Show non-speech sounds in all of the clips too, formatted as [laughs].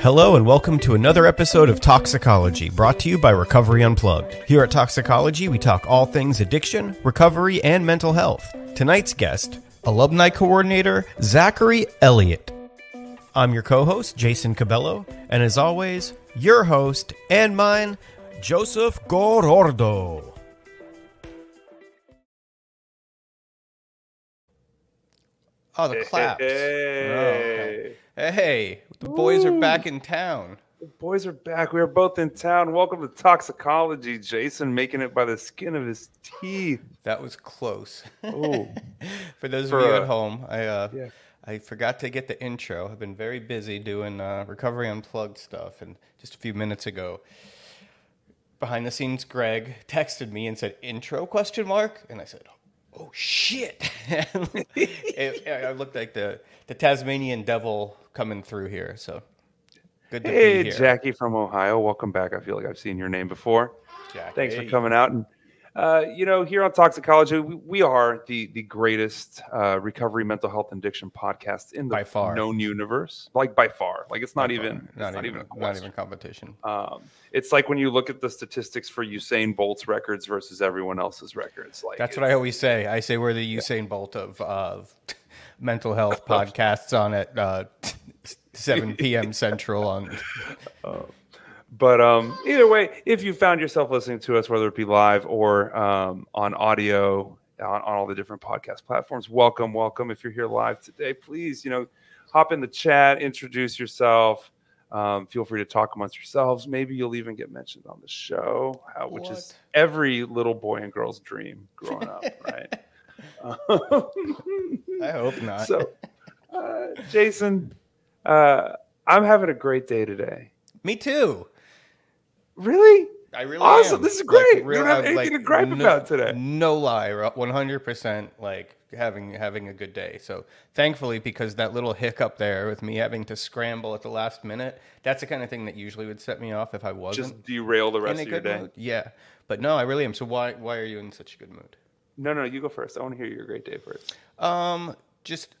Hello, and welcome to another episode of Toxicology, brought to you by Recovery Unplugged. Here at Toxicology, we talk all things addiction, recovery, and mental health. Tonight's guest, alumni coordinator Zachary Elliott. I'm your co host, Jason Cabello, and as always, your host and mine, Joseph Gorordo. Oh, the claps. Hey, Oh, okay. Hey, the boys are back in town. the boys are back. We are both in town. Welcome to Toxicology. Jason making it by the skin of his teeth. That was close. Oh, [laughs] For those For, of you at home, I uh, yeah. I forgot to get the intro. I've been very busy doing uh, recovery unplugged stuff, and just a few minutes ago, behind the scenes, Greg texted me and said intro question mark, and I said, "Oh shit!" [laughs] it, I looked like the the Tasmanian devil coming through here. So good to hey, be here, Hey Jackie from Ohio. Welcome back. I feel like I've seen your name before. Jack. Thanks for coming out. And uh, you know, here on Toxicology, we, we are the the greatest uh, recovery, mental health, and addiction podcast in the By far. known universe. Like by far. Like it's not By even. It's not, not, even, not even competition. Um, it's like when you look at the statistics for Usain Bolt's records versus everyone else's records. Like That's what I always say. I say we're the Usain Bolt of of mental health [laughs] podcasts on at uh, [laughs] 7 p.m. Central on. [laughs] But um, either way, if you found yourself listening to us, whether it be live or um, on audio on, on all the different podcast platforms, welcome, welcome. If you're here live today, please, you know, hop in the chat, introduce yourself. Um, feel free to talk amongst yourselves. Maybe you'll even get mentioned on the show, uh, which is every little boy and girl's dream growing up, right? I hope not. so, uh, Jason, uh, I'm having a great day today. Me too. Really? I really Awesome. am. This is great. You real- don't have I'm, anything to gripe no, about today. No lie, one hundred percent. Like having having a good day. So thankfully, because that little hiccup there with me having to scramble at the last minute, that's the kind of thing that usually would set me off if I wasn't Just derail the rest of your day. mood. Yeah, but no, I really am. So why why are you in such a good mood? No, no, you go first. I want to hear your great day first. Um, just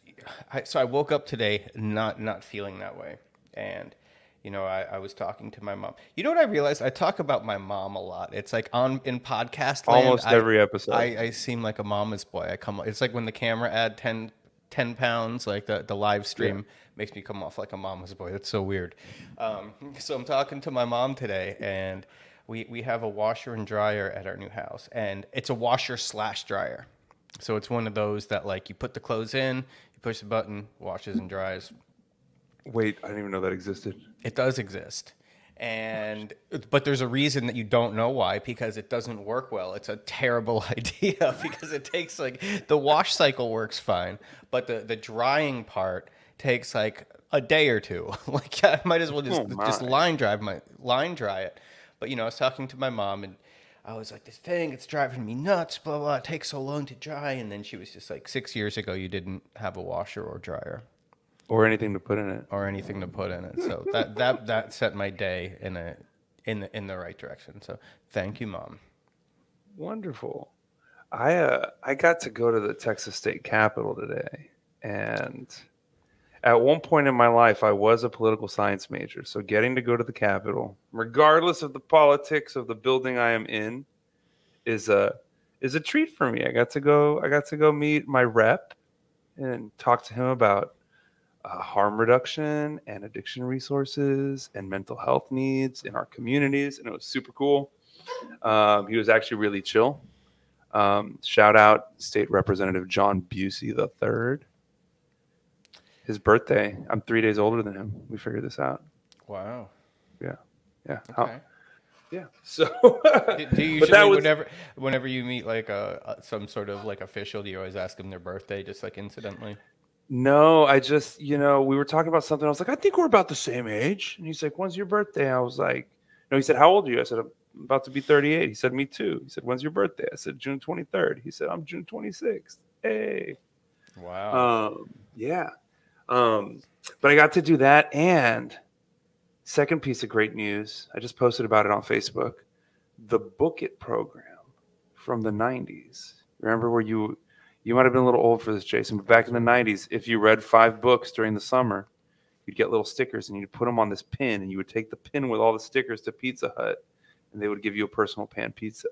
I, so I woke up today not not feeling that way, and you know I, I was talking to my mom. You know what I realized? I talk about my mom a lot. It's like on in podcast land, Almost I- every episode. I, I seem like a mama's boy. I come. It's like when the camera add 10, 10 pounds, like the the live stream makes me come off like a mama's boy. That's so weird. Um, so I'm talking to my mom today, and we we have a washer and dryer at our new house, and it's a washer slash dryer. So it's one of those that like you put the clothes in, you push the button, washes and dries. Wait, I didn't even know that existed. It does exist. And but there's a reason that you don't know why because it doesn't work well. It's a terrible [laughs] idea because it takes like the wash cycle works fine, but the the drying part takes like a day or two. [laughs] like I might as well just Oh, just line drive my line dry it. But you know, I was talking to my mom and I was like, this thing, it's driving me nuts, blah blah. It takes so long to dry, and then she was just like, six years ago, you didn't have a washer or dryer Or anything to put in it. or anything to put in it. So that that that set my day in a in the in the right direction. So thank you, mom. Wonderful. I uh, I got to go to the Texas State Capitol today, and at one point in my life, I was a political science major. So getting to go to the Capitol, regardless of the politics of the building I am in, is a is a treat for me. I got to go. I got to go meet my rep and talk to him about uh, harm reduction and addiction resources and mental health needs in our communities, and it was super cool. Um, he was actually really chill. Um, shout out State Representative John Bucy the third. His birthday. I'm three days older than him. We figured this out. Wow. Yeah, yeah, How- Okay. yeah. So, [laughs] Do, do you usually was whenever whenever you meet like a, a some sort of like official, do you always ask them their birthday, just like incidentally? no. I just you know we were talking about something. I was like, I think we're about the same age. And he's like, When's your birthday? I was like, No. He said, How old are you? I said, I'm about to be 38. He said, Me too. He said, When's your birthday? I said, June 23rd. He said, I'm June 26th. Hey. Wow. Um, yeah. Um, but I got to do that. And second piece of great news, I just posted about it on Facebook. The Book It program from the 90s. Remember where you you might have been a little old for this, Jason, but back in the 90s, if you read five books during the summer, you'd get little stickers and you'd put them on this pin, and you would take the pin with all the stickers to Pizza Hut, and they would give you a personal pan pizza.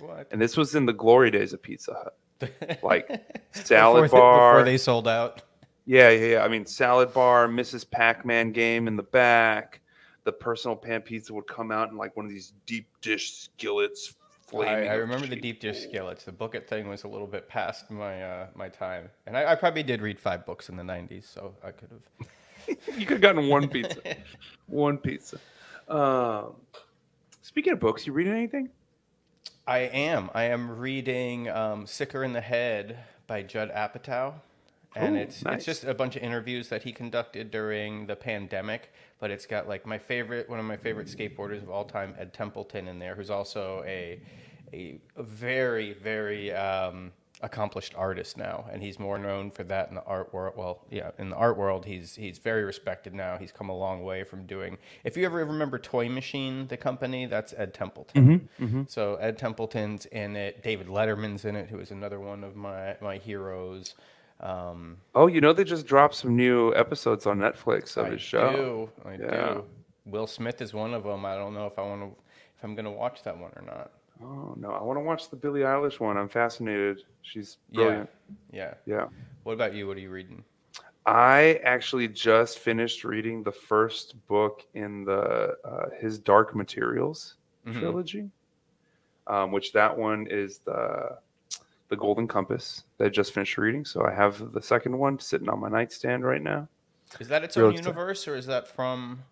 What? And this was in the glory days of Pizza Hut. [laughs] Like before salad they, bar. before they sold out. Yeah, yeah, yeah. I mean, salad bar, Mrs. Pac-Man game in the back. The personal pan pizza would come out in like one of these deep dish skillets. I, I remember the deep dish skillets. The book it thing was a little bit past my uh, my time, and I, I probably did read five books in the '90s, so I could have. [laughs] You could have gotten one pizza. [laughs] one pizza. Um, speaking of books, you reading anything? I am. I am reading um, "Sicker in the Head" by Judd Apatow, and Ooh, it's nice. it's just a bunch of interviews that he conducted during the pandemic. But it's got like my favorite, one of my favorite skateboarders of all time, Ed Templeton, in there, who's also a a very very um, accomplished artist now, and he's more known for that in the art world. Well, yeah, in the art world, he's he's very respected now. He's come a long way from doing. If you ever remember Toy Machine, the company, that's Ed Templeton. So Ed Templeton's in it. David Letterman's in it, who is another one of my my heroes. Um, Oh, you know they just dropped some new episodes on Netflix of I his show. do, I Yeah. do. Will Smith is one of them. I don't know if I want to, if I'm gonna watch that one or not. Oh no, I want to watch the Billie Eilish one. I'm fascinated. She's Yeah. brilliant. Yeah. Yeah. What about you? What are you reading? I actually just finished reading the first book in the uh, his Dark Materials Mhm. trilogy, um, which that one is the the Golden Compass that I just finished reading. So I have the second one sitting on my nightstand right now. Is that its Real own excited. universe, or is that from?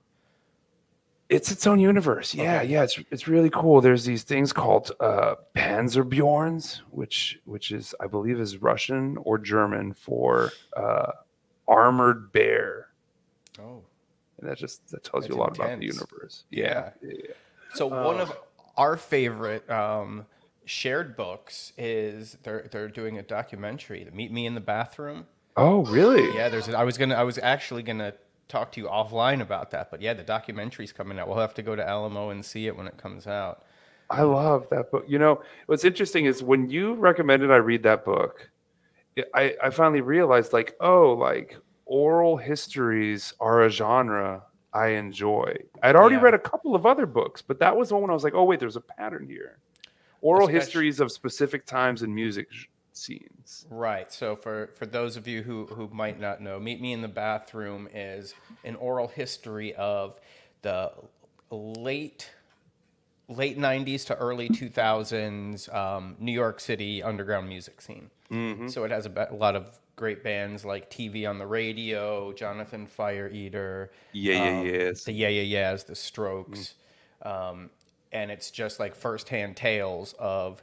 It's its own universe. Yeah, Okay. yeah, it's it's really cool. There's these things called uh, Panzerbjorns, which which is I believe is Russian or German for uh, armored bear. Oh, And that just that tells you a lot about the universe. Yeah. yeah, yeah. so one Oh. of our favorite um, shared books is they're they're doing a documentary. Meet Me in the Bathroom. Oh, really? Yeah, there's. I was gonna. I was actually gonna talk to you offline about that, but yeah, the documentary's coming out. We'll have to go to Alamo and see it when it comes out. I love that book. You know, what's interesting is when you recommended I read that book, I, I finally realized, like, oh, like oral histories are a genre I enjoy. I'd already Yeah. read a couple of other books, but that was the one I was like, oh, wait, there's a pattern here. Oral Especially- histories of specific times and music scenes. Right. So for for those of you who who might not know, Meet Me in the Bathroom is an oral history of the late late 90s to early 2000s um, New York City underground music scene. So it has a, a lot of great bands like TV on the Radio, Jonathan Fire Eater, Yeah, yeah, um, yes. the Yeah Yeah Yeahs, the Strokes, um, and it's just like firsthand tales of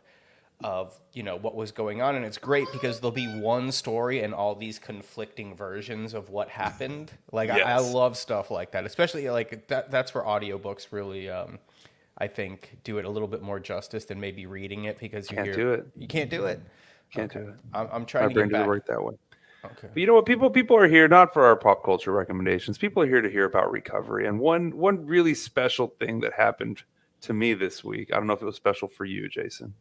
of you know what was going on, and it's great because there'll be one story and all these conflicting versions of what happened. Like I, I love stuff like that, especially like that. That's where audiobooks really. Um, I think do it a little bit more justice than maybe reading it because you Can't hear do it. You can't do it. Can't do it. I'm, I'm My trying to brain get back. work that way. Okay. But you know what? People people are here not for our pop culture recommendations. People are here to hear about recovery. And one one really special thing that happened to me this week. I don't know if it was special for you, Jason,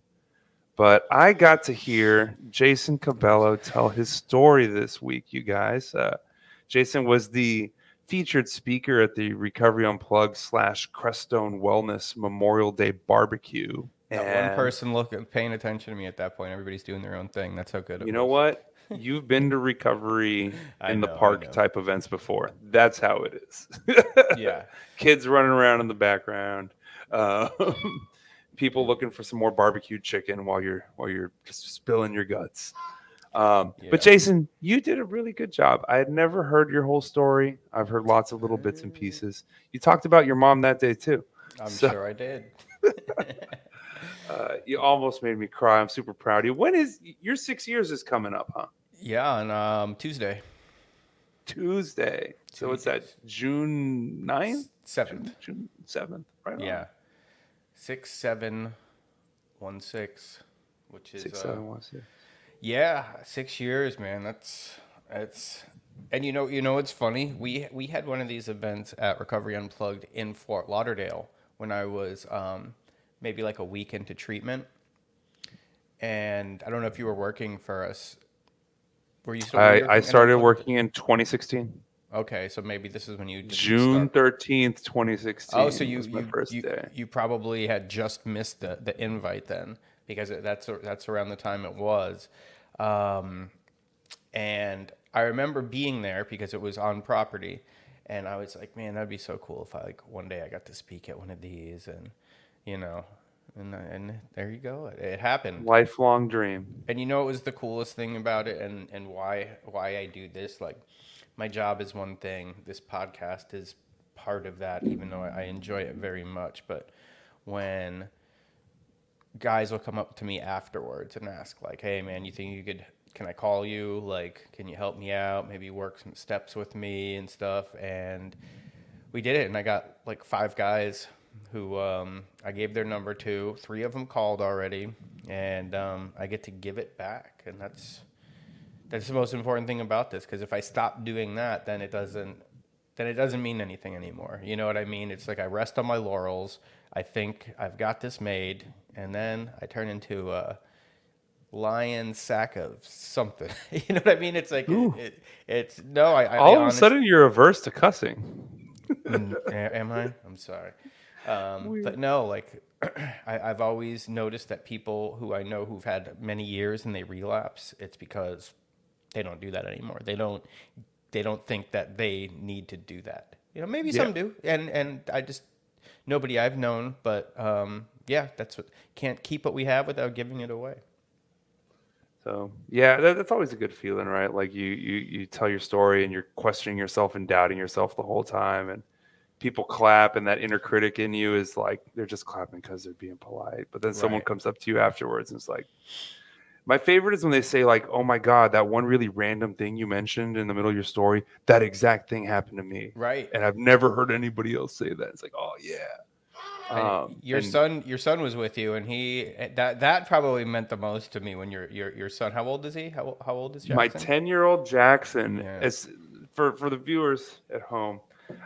but I got to hear Jason Cabello tell his story this week. You guys, uh, Jason was the featured speaker at the Recovery Unplugged slash Crestone Wellness Memorial Day Barbecue. Not one person looking, paying attention to me at that point. Everybody's doing their own thing. That's how good it You know was. what? [laughs] You've been to recovery in know, the park type events before. That's how it is. [laughs] Yeah. Kids running around in the background. Um, [laughs] people looking for some more barbecued chicken while you're while you're just spilling your guts. Um, Yeah. But Jason, you did a really good job. I had never heard your whole story. I've heard lots of little bits and pieces. You talked about your mom that day too. I'm So- sure I did. [laughs] Uh, you almost made me cry. I'm super proud of you. When is your six years is coming up, huh? Yeah, on um, Tuesday, Tuesday. So it's that June 9th? seventh. June 7th, right? on. Six seven one six, which is Six, uh, seven, one, six. yeah, six years, man. That's that's and you know you know it's funny. We we had one of these events at Recovery Unplugged in Fort Lauderdale when I was um, maybe like a week into treatment, and I don't know if you were working for us. Were you? I, I started working in 2016. Okay, so maybe this is when you June thirteenth, twenty sixteen. Oh, so you you, you, you probably had just missed the, the invite then because that's that's around the time it was, um, and I remember being there because it was on property, and I was like, man, that'd be so cool if I like one day I got to speak at one of these, and you know, and and there you go, it, it happened. Lifelong dream. And you know it was the coolest thing about it and, and why why I do this? Like my job is one thing. This podcast is part of that, even though I enjoy it very much. But when guys will come up to me afterwards and ask, like, hey man, you think you could can I call you? Like, can you help me out? Maybe work some steps with me and stuff. And we did it and I got like five guys who um, I gave their number to. Three of them called already, and um, I get to give it back, and that's that's the most important thing about this. Because if I stop doing that, then it doesn't then it doesn't mean anything anymore. You know what I mean? It's like I rest on my laurels. I think I've got this made, and then I turn into a lion sack of something. [laughs] you know what I mean? It's like it, it, it's no. I, I All of honest- a sudden, you're averse to cussing. Mm, [laughs] am I? I'm sorry. Um, but no, like [clears throat] I, I've always noticed that people who I know who've had many years and they relapse, it's because they don't do that anymore. They don't. They don't think that they need to do that. You know, maybe some do, and and I just nobody I've known, but um, yeah, that's what can't keep what we have without giving it away. So yeah, that, that's always a good feeling, right? Like you you you tell your story and you're questioning yourself and doubting yourself the whole time, and people clap, and that inner critic in you is like they're just clapping because they're being polite. But then someone comes up to you afterwards and it's like, my favorite is when they say like, "Oh my god, that one really random thing you mentioned in the middle of your story, that exact thing happened to me." Right. And I've never heard anybody else say that. It's like, oh yeah. Um, your and son, your son was with you, and he that that probably meant the most to me when your your your son. How old is he? How how old is Jackson? my 10 year old Jackson, Yeah. as for, for the viewers at home,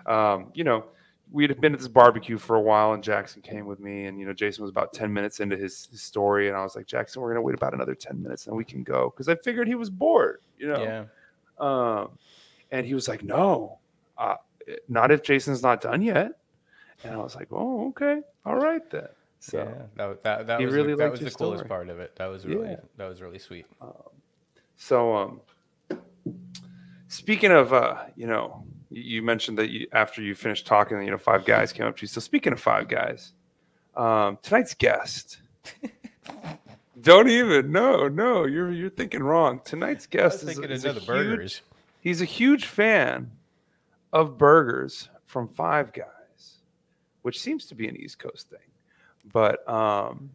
um, you know, we had been at this barbecue for a while and Jackson came with me. And, you know, Jason was about 10 minutes into his, his story. And I was like, Jackson, we're going to wait about another 10 minutes and we can go. Cause I figured he was bored, you know? Yeah. Um, and he was like, no, uh, not if Jason's not done yet. And I was like, oh, okay. All right then. So, yeah, that that, that was really the, that was the coolest story. part of it. That was really Yeah. that was really sweet. So, um, speaking of, uh, you know, you, mentioned that you, after you finished talking, you know, five guys came up to you. So, speaking of five guys, um, tonight's guest. [laughs] Don't even no no you're you're thinking wrong. Tonight's guest is, is a another Huge, he's a huge fan of burgers from Five Guys, which seems to be an East Coast thing. But um,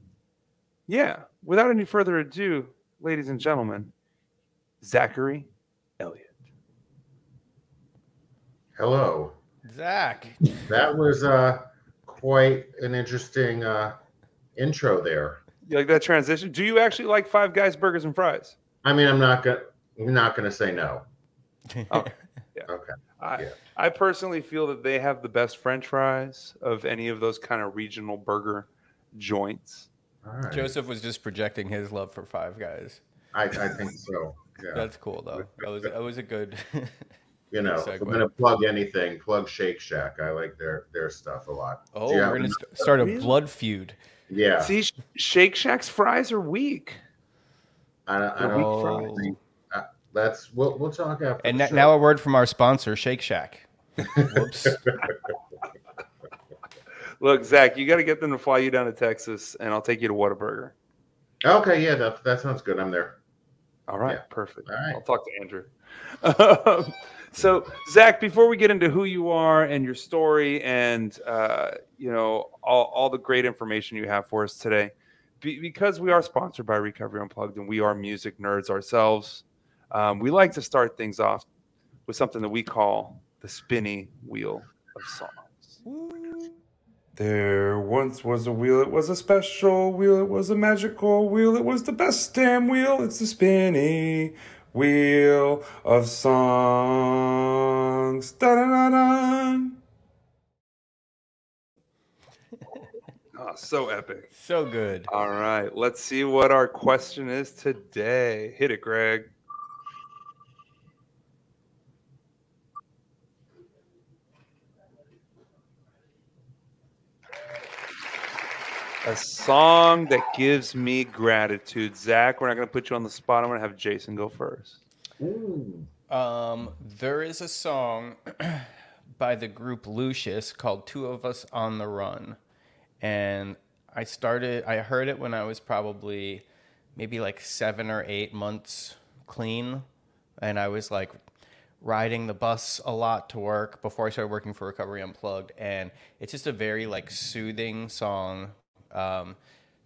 yeah, without any further ado, ladies and gentlemen, Zachary Elliott. Hello. Zach, That was uh, quite an interesting uh, intro there. You like that transition? Do you actually like Five Guys burgers and fries? I mean, I'm not gonna, I'm not gonna say no. [laughs] Okay. Okay. I, Yeah. I personally feel that they have the best French fries of any of those kind of regional burger joints. All right. Joseph was just projecting his love for Five Guys. I, I think so. Yeah. That's cool though. That was that was a good. [laughs] you know, if segue. I'm gonna plug anything, plug Shake Shack. I like their their stuff a lot. oh, Do we're gonna st- start a blood feud. Yeah. See, Sh- Shake Shack's fries are weak. I, don't- I don't. weak fries. Uh, that's we'll we'll talk after. And the show. now a word from our sponsor, Shake Shack. [laughs] Whoops. Look, Zach, you got to get them to fly you down to Texas, and I'll take you to Whataburger. Okay, yeah, that that sounds good. I'm there. All right, Yeah. perfect. All right. I'll talk to Andrew. [laughs] So, Zach, before we get into who you are and your story, and uh, you know all, all the great information you have for us today, be, because we are sponsored by Recovery Unplugged and we are music nerds ourselves, um, we like to start things off with something that we call the spinny wheel of songs. There once was a wheel, it was a special wheel, it was a magical wheel, it was the best damn wheel, it's the spinny wheel of songs. Da-da-da-da. [laughs] Oh, so epic. So good. All right, let's see what our question is today. Hit it, Greg. A song that gives me gratitude. Zach, we're not going to put you on the spot. I'm going to have Jason go first. Ooh. Um, there is a song [clears throat] by the group Lucius called Two of Us on the Run. And I started, I heard it when I was probably maybe like seven or eight months clean. And I was like riding the bus a lot to work before I started working for Recovery Unplugged. And it's just a very like soothing song. Um,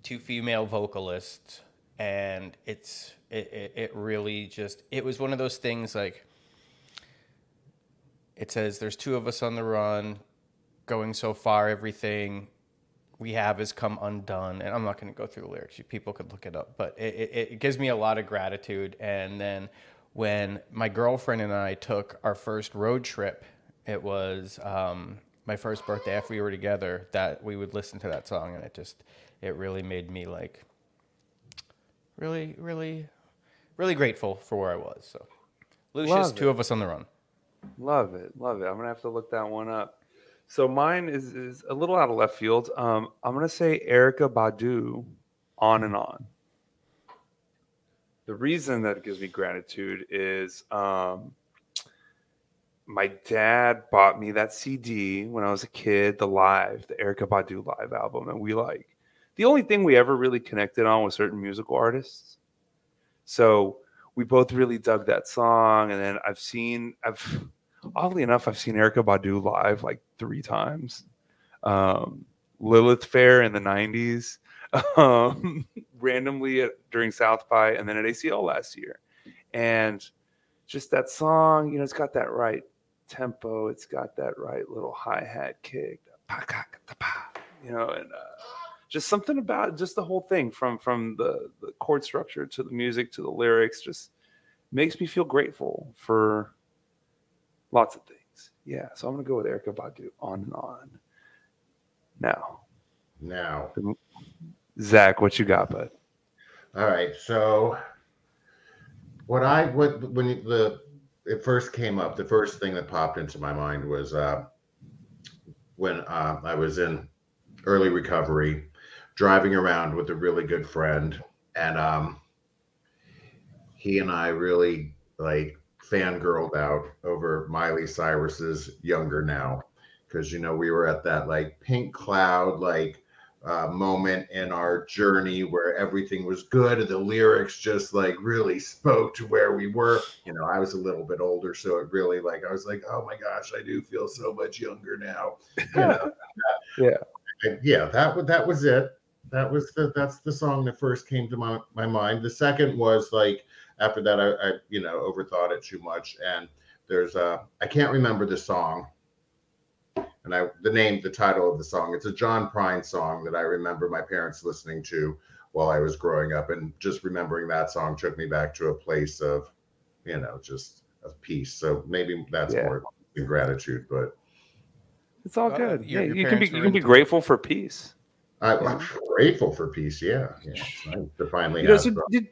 two female vocalists. And it's, it, it, it really just, it was one of those things like, it says there's two of us on the run going so far everything we have has come undone and i'm not going to go through the lyrics you people could look it up but it, it, it, gives me a lot of gratitude and then when my girlfriend and i took our first road trip it was um, my first birthday after we were together that we would listen to that song and it just it really made me like really really really grateful for where i was so lucius two of us on the run Love it, love it. I'm gonna have to look that one up. So mine is is a little out of left field. Um, I'm gonna say Erykah Badu, on and on. The reason that it gives me gratitude is um, my dad bought me that CD when I was a kid, the live, the Erykah Badu live album, and we like the only thing we ever really connected on was certain musical artists. So we both really dug that song, and then I've seen I've oddly enough I've seen Erykah Badu live like three times. Um, Lilith Fair in the '90s, [laughs] um, randomly at, during South by, and then at ACL last year, and just that song, you know, it's got that right tempo, it's got that right little hi hat kick, you know, and uh, just something about just the whole thing from from the, the chord structure to the music to the lyrics just makes me feel grateful for lots of things. Yeah, so I'm gonna go with Erykah Badu on and on. Now, Now, Zach, what you got, bud? all right. So, what I what when the it first came up, the first thing that popped into my mind was uh, when uh, I was in early recovery, driving around with a really good friend, and um, he and I really like fangirled out over Miley Cyrus's "Younger Now," because you know we were at that like pink cloud like uh, moment in our journey where everything was good and the lyrics just like really spoke to where we were. You know, I was a little bit older, so it really like I was like, oh my gosh, I do feel so much younger now. You know? [laughs] Yeah. And yeah, that was that was it. That was the that's the song that first came to my, my mind. The second was like after that I, I you know overthought it too much and there's a I can't remember the song and I the name, the title of the song. It's a John Prine song that I remember my parents listening to while I was growing up, and just remembering that song took me back to a place of, you know, just of peace. So maybe that's Yeah. more than gratitude, but It's all Uh, good. your- yeah, your you can be you can be grateful for peace. I, I'm grateful for peace. Yeah, yeah, nice to finally You know, have. so did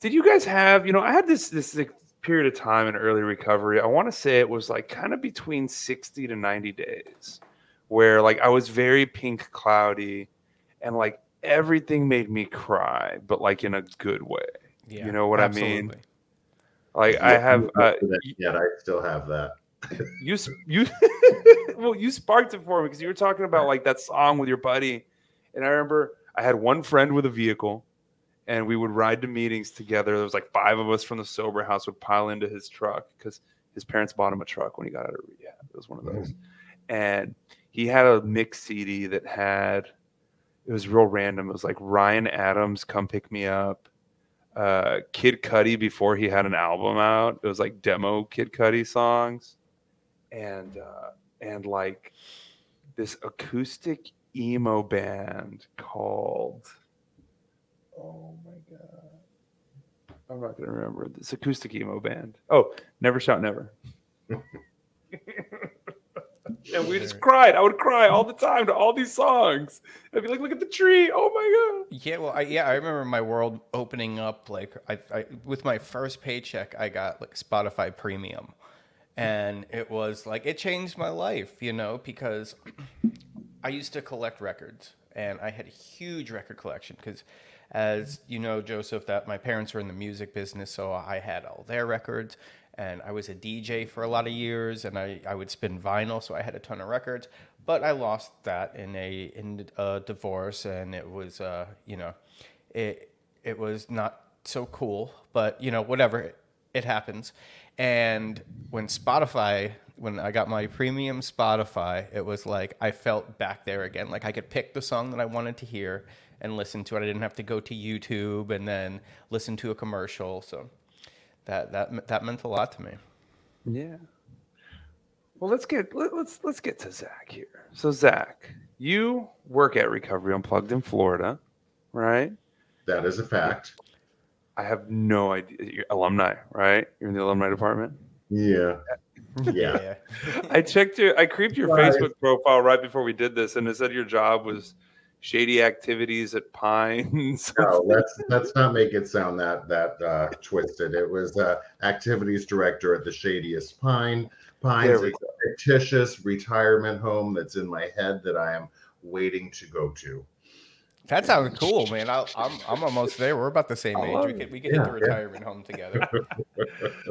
did you guys have? You know, I had this this like, period of time in early recovery. I want to say it was like kind of between sixty to ninety days, where like I was very pink cloudy, and like everything made me cry, but like in a good way. Yeah, You know what I mean? absolutely. Like I have uh, yet I still have that. you you [laughs] [laughs] well you sparked it for me because you were talking about like that song with your buddy and i remember i had one friend with a vehicle and we would ride to meetings together. There was like five of us from the sober house would pile into his truck because his parents bought him a truck when he got out of rehab. It was one of those. And he had a mix cd that had it was real random. It was like ryan adams come pick me up uh, Kid Cudi before he had an album out. It was like demo Kid Cudi songs, and uh, and like this acoustic emo band called oh my god, I'm not gonna remember this acoustic emo band. Oh, Never Shout Never. [laughs] and we just cried. I would cry all the time to all these songs. I'd be like, "Look at the tree! Oh my god!" Yeah, well, I, yeah, I remember my world opening up. Like, I, I, with my first paycheck, I got like Spotify Premium, and it was like it changed my life, you know, because I used to collect records, and I had a huge record collection because, as you know, Joseph, that my parents were in the music business, so I had all their records, and I was a DJ for a lot of years, and I, I would spin vinyl, so I had a ton of records. But I lost that in a in a divorce, and it was uh, you know, it it was not so cool, but you know, whatever, it, it happens. And when Spotify, when I got my premium Spotify, it was like I felt back there again. Like I could pick the song that I wanted to hear and listen to it. I didn't have to go to YouTube and then listen to a commercial. So that that that meant a lot to me. Yeah. Well, let's get let, let's let's get to Zach here. So Zach, you work at Recovery Unplugged in Florida, right? That is a fact. I have no idea. You're alumni, right? You're in the alumni department. Yeah. [laughs] Yeah. I checked your, I creeped your Right. Facebook profile right before we did this, and it said your job was shady activities at Pines. No, [laughs] let's let's not make it sound that that uh, twisted. It was uh, activities director at the Shadiest Pine Pines. There a fictitious retirement home that's in my head that I am waiting to go to. That sounds [laughs] cool, man. I, I'm I'm almost there. We're about the same age. We it. could we could hit Yeah, the yeah. retirement home together. [laughs]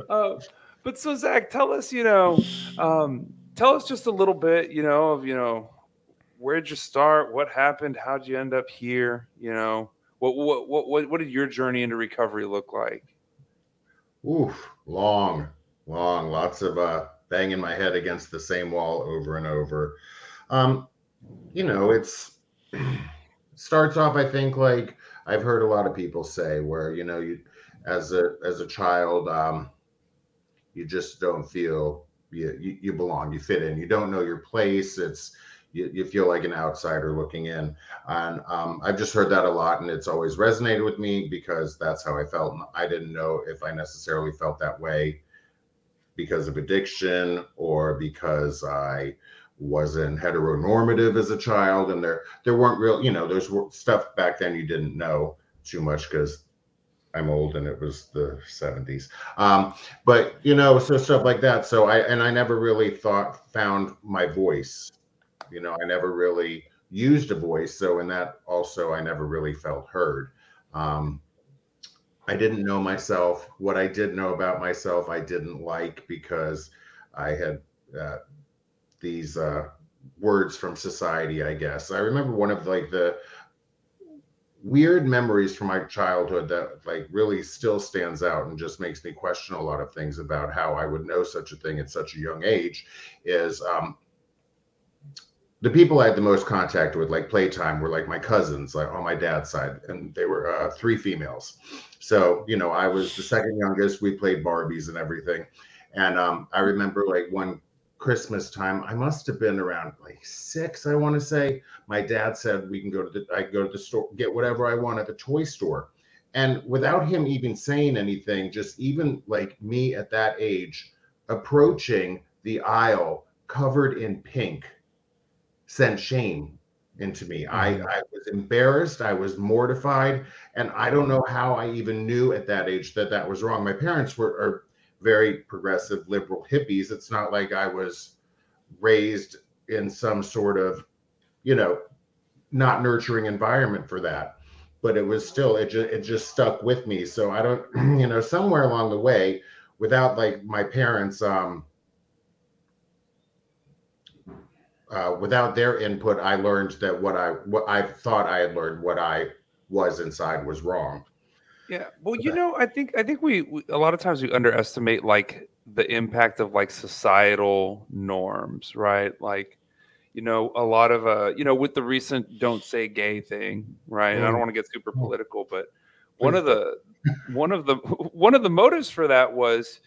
Uh, but so Zach, tell us, you know, um, tell us just a little bit, you know, of you know, where'd you start? What happened? How'd you end up here? You know, what what what what, did your journey into recovery look like? Oof, long, long, lots of uh, banging my head against the same wall over and over. Um, you know, it's [clears throat] starts off. I think like I've heard a lot of people say where you know you as a as a child, um, you just don't feel you you belong, you fit in, you don't know your place. It's you, you feel like an outsider looking in. And um, I've just heard that a lot, and it's always resonated with me because that's how I felt. And I didn't know if I necessarily felt that way because of addiction or because I wasn't heteronormative as a child, and there there weren't real, you know, there's stuff back then you didn't know too much because I'm old and it was the 70s. Um, but you know, so stuff like that. So I and I never really thought found my voice. You know, I never really used a voice. So in that also I never really felt heard. Um, I didn't know myself. What I did know about myself, I didn't like because I had uh, these uh, words from society. I guess I remember one of like the weird memories from my childhood that like really still stands out and just makes me question a lot of things about how I would know such a thing at such a young age is um the people I had the most contact with, like playtime, were like my cousins, like on my dad's side, and they were uh, three females. So you know, I was the second youngest. We played Barbies and everything, and um, I remember like one Christmas time, I must have been around like six, I want to say. My dad said we can go to the, I go to the store, get whatever I want at the toy store, and without him even saying anything, just even like me at that age, approaching the aisle covered in pink sent shame into me. I, I was embarrassed. I was mortified. And I don't know how I even knew at that age that that was wrong. My parents were are very progressive, liberal hippies. It's not like I was raised in some sort of, you know, not nurturing environment for that. But it was still, it just, it just stuck with me. So I don't, [clears throat] you know, somewhere along the way, without like my parents, um, uh, without their input, I learned that what I what I thought I had learned, what I was inside, was wrong. Yeah. Well, you know, I think I think we, we a lot of times we underestimate like the impact of like societal norms, right? Like, you know, a lot of uh, you know, with the recent "Don't Say Gay" thing, right? And I don't Mm. want to get super political, but one of the one of the [laughs] one of the motives for that was,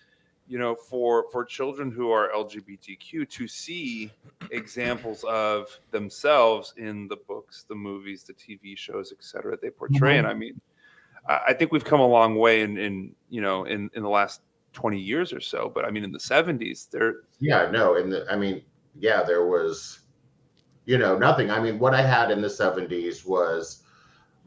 you know, for for children who are LGBTQ to see examples of themselves in the books, the movies, the TV shows, etc cetera, they portray. Mm-hmm. And I mean, I I think we've come a long way in, in you know, in, in the last 20 years or so. But I mean, in the 70s, there, Yeah, no, and the, I mean, yeah, there was, you know, nothing. I mean, what I had in the '70s was,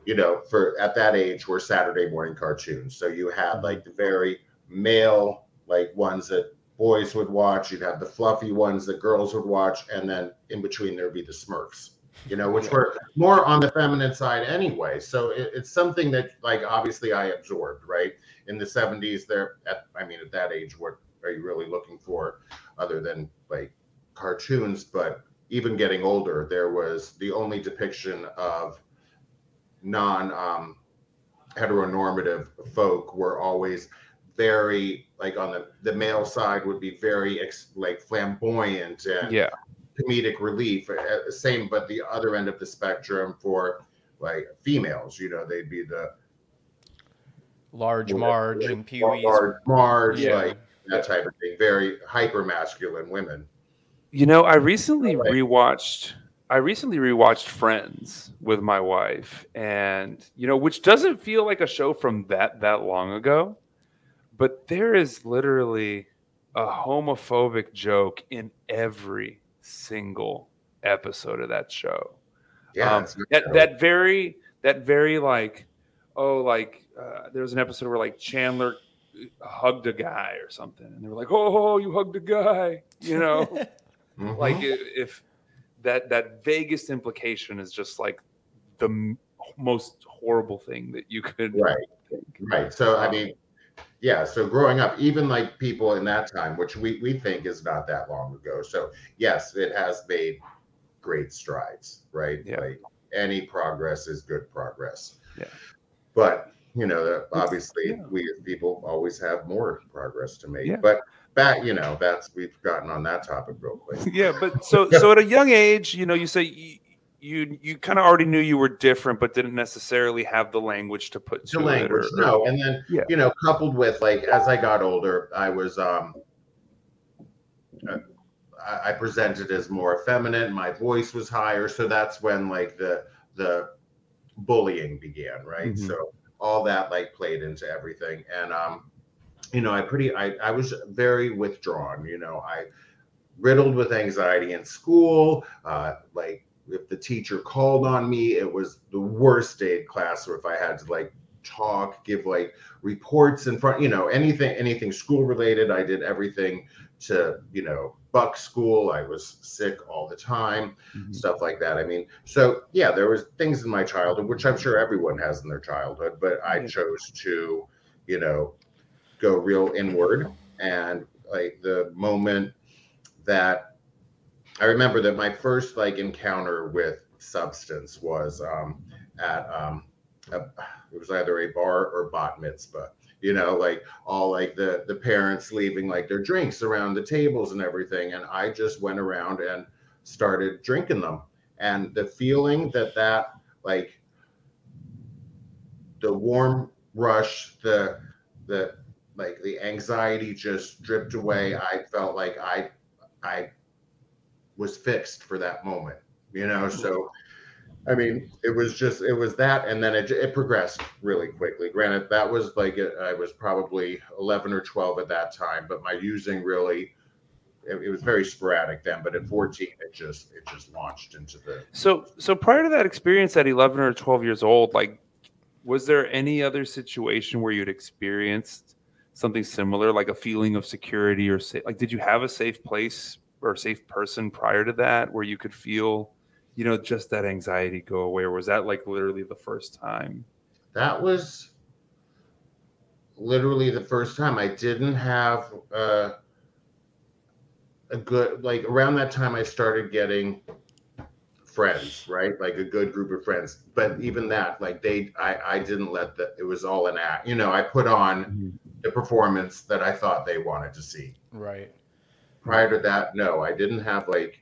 you know, for at that age were Saturday morning cartoons. So you had mm-hmm. like the very male, like ones that boys would watch. You'd have the fluffy ones that girls would watch, and then in between there'd be the Smurfs. you know, which were more on the feminine side anyway. So it, it's something that, like, obviously I absorbed, right? In the 70s, there, at, I mean, at that age, what are you really looking for other than like cartoons? But even getting older, there was the only depiction of non um, heteronormative folk were always very like on the the male side would be very ex, like flamboyant and Yeah. comedic relief. Uh, Same, but the other end of the spectrum for like females, you know, they'd be the Large Marge and Pee Wee's. Marge, Marge Yeah. like that type of thing. Very hyper masculine women. You know, I recently Right. rewatched I recently rewatched Friends with my wife and you know, which doesn't feel like a show from that that long ago, but there is literally a homophobic joke in every single episode of that show. Yeah, Um, it's- that that very that very like oh like uh, there was an episode where like Chandler hugged a guy or something and they were like oh you hugged a guy you know [laughs] Mhm. like i- if that that vaguest implication is just like the m- most horrible thing that you could Right. think. Right. So I Um, mean, yeah. So growing up, even like people in that time, which we we think is not that long ago. So yes, it has made great strides. Right. Yeah. Like any progress is good progress. Yeah. But you know, obviously yeah. we as people always have more progress to make. Yeah. But that you know, that's we've gotten on that topic real quick. [laughs] yeah but so [laughs] so at a young age you know you say you you, kind of already knew you were different but didn't necessarily have the language to put to the language it or, no and then Yeah. you know coupled with like as i got older i was um uh, I, I presented as more feminine my voice was higher so that's when like the the bullying began right Mhm. so all that like played into everything and um you know i pretty i i was very withdrawn you know i riddled with anxiety in school uh like if the teacher called on me it was the worst day in class. Or if i had to like talk give like reports in front you know anything anything school related i did everything to you know buck school. I was sick all the time Mhm. stuff like that. I mean so yeah there was things in my childhood which i'm sure everyone has in their childhood but i chose to you know go real inward. And like the moment that i remember that my first like encounter with substance was um at um a, it was either a bar or bat mitzvah you know like all like the the parents leaving like their drinks around the tables and everything and i just went around and started drinking them. And the feeling that that like the warm rush the the like the anxiety just dripped away. I felt like i i was fixed for that moment you know? So i mean it was just it was that and then it, it progressed really quickly. Granted that was like uh, i was probably 11 or 12 at that time but my using really it, it was very sporadic then but at 14 it just it just launched into the So, so prior to that experience at 11 or 12 years old, like, was there any other situation where you'd experienced something similar, like a feeling of security or sa- like, did you have a safe place or a safe person prior to that where you could feel, you know, just that anxiety go away? Or was that like literally the first time? that was literally the first time i didn't have uh, a good like around that time i started getting friends right like a good group of friends but even that like they i i didn't let the it was all an act you know i put on the performance that i thought they wanted to see Right. Prior to that no i didn't have like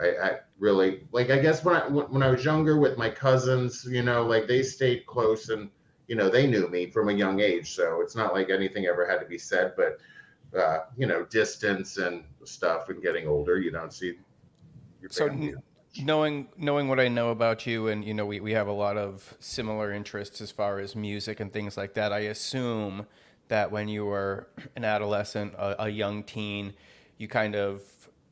I, I really like i guess when i when i was younger with my cousins you know like they stayed close and you know they knew me from a young age so it's not like anything ever had to be said but uh you know distance and stuff and getting older you don't see your So knowing knowing what I know about you, and you know, we, we have a lot of similar interests as far as music and things like that. I assume that when you were an adolescent, a, a young teen, you kind of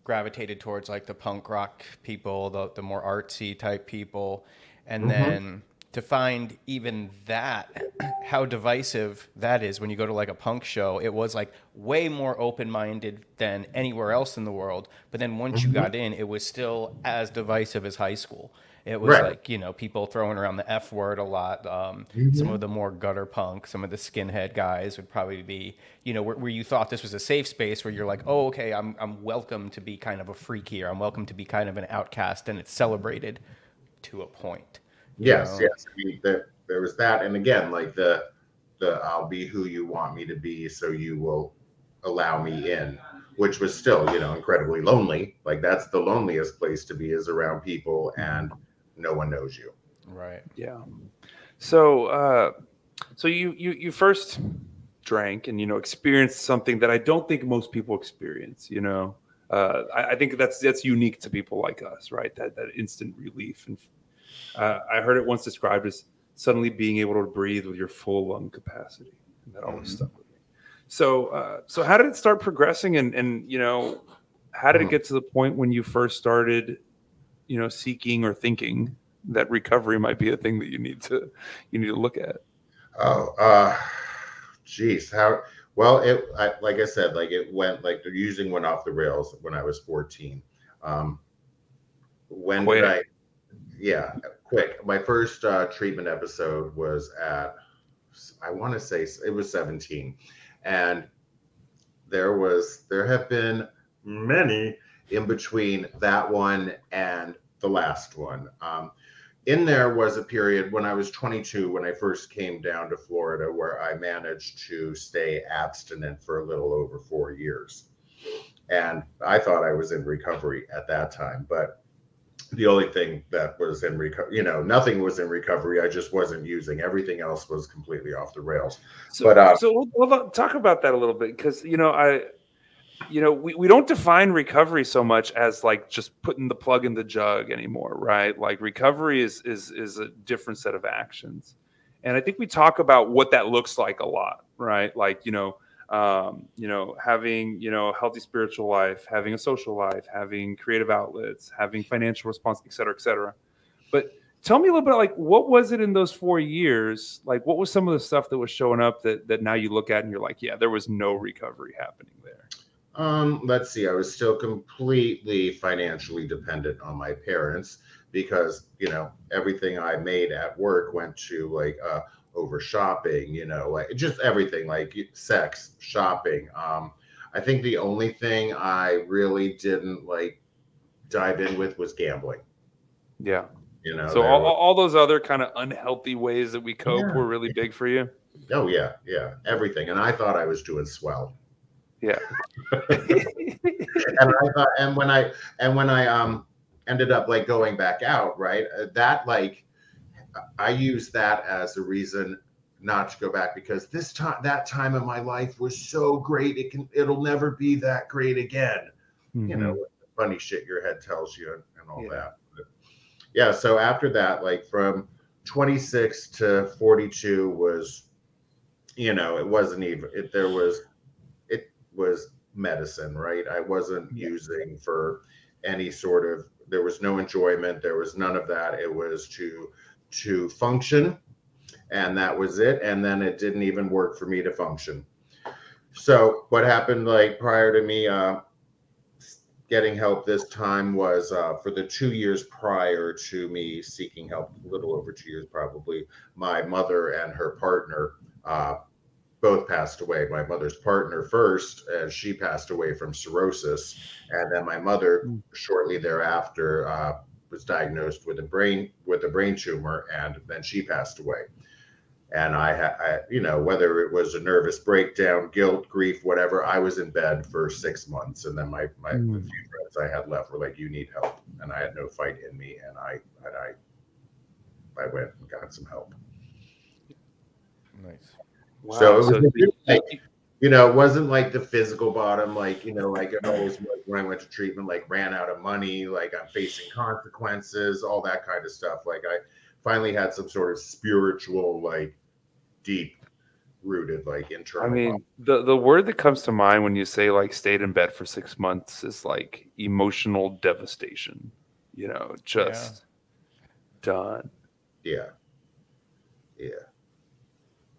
gravitated towards like the punk rock people, the the more artsy type people, and Mhm. then to find even that how divisive that is when you go to like a punk show it was like way more open-minded than anywhere else in the world. But then once you got in it was still as divisive as high school it was Right. like you know people throwing around the f word a lot um, some of the more gutter punk some of the skinhead guys would probably be you know where, where you thought this was a safe space where you're like oh okay I'm, I'm welcome to be kind of a freak here i'm welcome to be kind of an outcast and it's celebrated to a point Yes, know? yes. I mean, there, there was that, and again, like the the I'll be who you want me to be, so you will allow me in, which was still, you know, incredibly lonely. Like that's the loneliest place to be is around people, and no one knows you. right Yeah. So, uh, so you you you first drank and you know experienced something that I don't think most people experience. You know, uh, I, I think that's that's unique to people like us, right? That that instant relief. And uh, I heard it once described as suddenly being able to breathe with your full lung capacity, and that always Mhm. stuck with me. So, uh, so how did it start progressing? And and you know, how did it Mhm. get to the point when you first started, you know, seeking or thinking that recovery might be a thing that you need to you need to look at. Oh, uh, geez, how? Well, it I, like I said, like it went like the using went off the rails when I was fourteen. Um, when Quick. did I? Yeah, quick. My first uh, treatment episode was at I want to say it was seventeen, and there was there have been many in between that one and the last one. Um, in there was a period when I was 22 when I first came down to Florida where I managed to stay abstinent for a little over four years. And I thought I was in recovery at that time, but the only thing that was in recovery, you know, nothing was in recovery. I just wasn't using. Everything else was completely off the rails. So, But, uh, so hold on, talk about that a little bit because you know I, you know, we, we don't define recovery so much as like just putting the plug in the jug anymore, right? Like recovery is is is a different set of actions, and I think we talk about what that looks like a lot, right? Like you know, um, you know, having you know a healthy spiritual life, having a social life, having creative outlets, having financial response, et cetera, et cetera. But tell me a little bit like what was it in those four years like what was some of the stuff that was showing up that that now you look at and you're like yeah there was no recovery happening there Um, let's see. I was still completely financially dependent on my parents because you know everything I made at work went to like uh, over shopping. You know, like just everything, like sex, shopping. Um, I think the only thing I really didn't like dive in with was gambling. yeah You know, so all, was- all those other kind of unhealthy ways that we cope Yeah. were really big for you oh yeah, yeah, everything. And I thought I was doing swell. Yeah and I thought, and when I and when I um ended up like going back out, right? uh, That like I used that as a reason not to go back because this time that time in my life was so great. It can it'll never be that great again. You know, funny shit your head tells you and, and all Mm-hmm. Yeah. that. But, yeah. So after that, like from 26 to 42 was, you know, it wasn't even. It there was, it was medicine, right? I wasn't Yeah. using for any sort of. There was no enjoyment. There was none of that. It was to to function, and that was it. And then it didn't even work for me to function. So what happened like prior to me uh, getting help this time was uh, for the two years prior to me seeking help, a little over two years probably. My mother and her partner uh, both passed away. My mother's partner first, and she passed away from cirrhosis, and then my mother Mm. shortly thereafter uh, was diagnosed with a brain with a brain tumor, and then she passed away and I, I, you know, whether it was a nervous breakdown, guilt, grief, whatever, I was in bed for six months, and then my my the Mm. few friends I had left were like, "You need help," and I had no fight in me, and I and I I went and got some help. Nice. So it was so a like, you know, it wasn't like the physical bottom, like you know, like it always was when I went to treatment, like ran out of money, like I'm facing consequences, all that kind of stuff. Like I finally had some sort of spiritual, like deep rooted, like internal. I mean, the the word that comes to mind when you say like stayed in bed for six months is like emotional devastation. You know, just done. yeah. Yeah.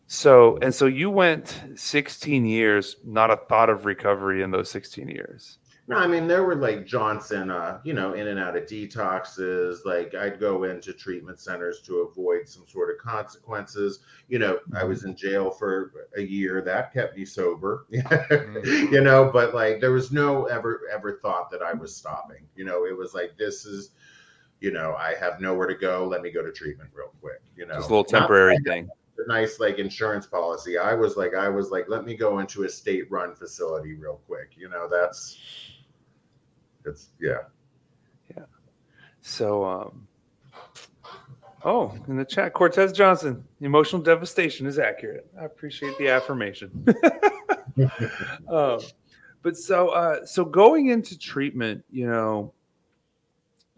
So and so you went 16 years, not a thought of recovery in those 16 years. No, I mean there were like Johnson, uh, you know, in and out of detoxes. Like I'd go into treatment centers to avoid some sort of consequences. You know, I was in jail for a year. That kept me sober. [laughs] you know, but like there was no ever ever thought that I was stopping. You know, it was like this is, you know, I have nowhere to go. Let me go to treatment real quick. You know, Just a little temporary thing. Nice like insurance policy. I was like, I was like, let me go into a state run facility real quick. You know, that's it's yeah. yeah. So, um, oh, in the chat, Cortez Johnson, emotional devastation is accurate. I appreciate the affirmation. [laughs] um, but so, uh, so going into treatment, you know,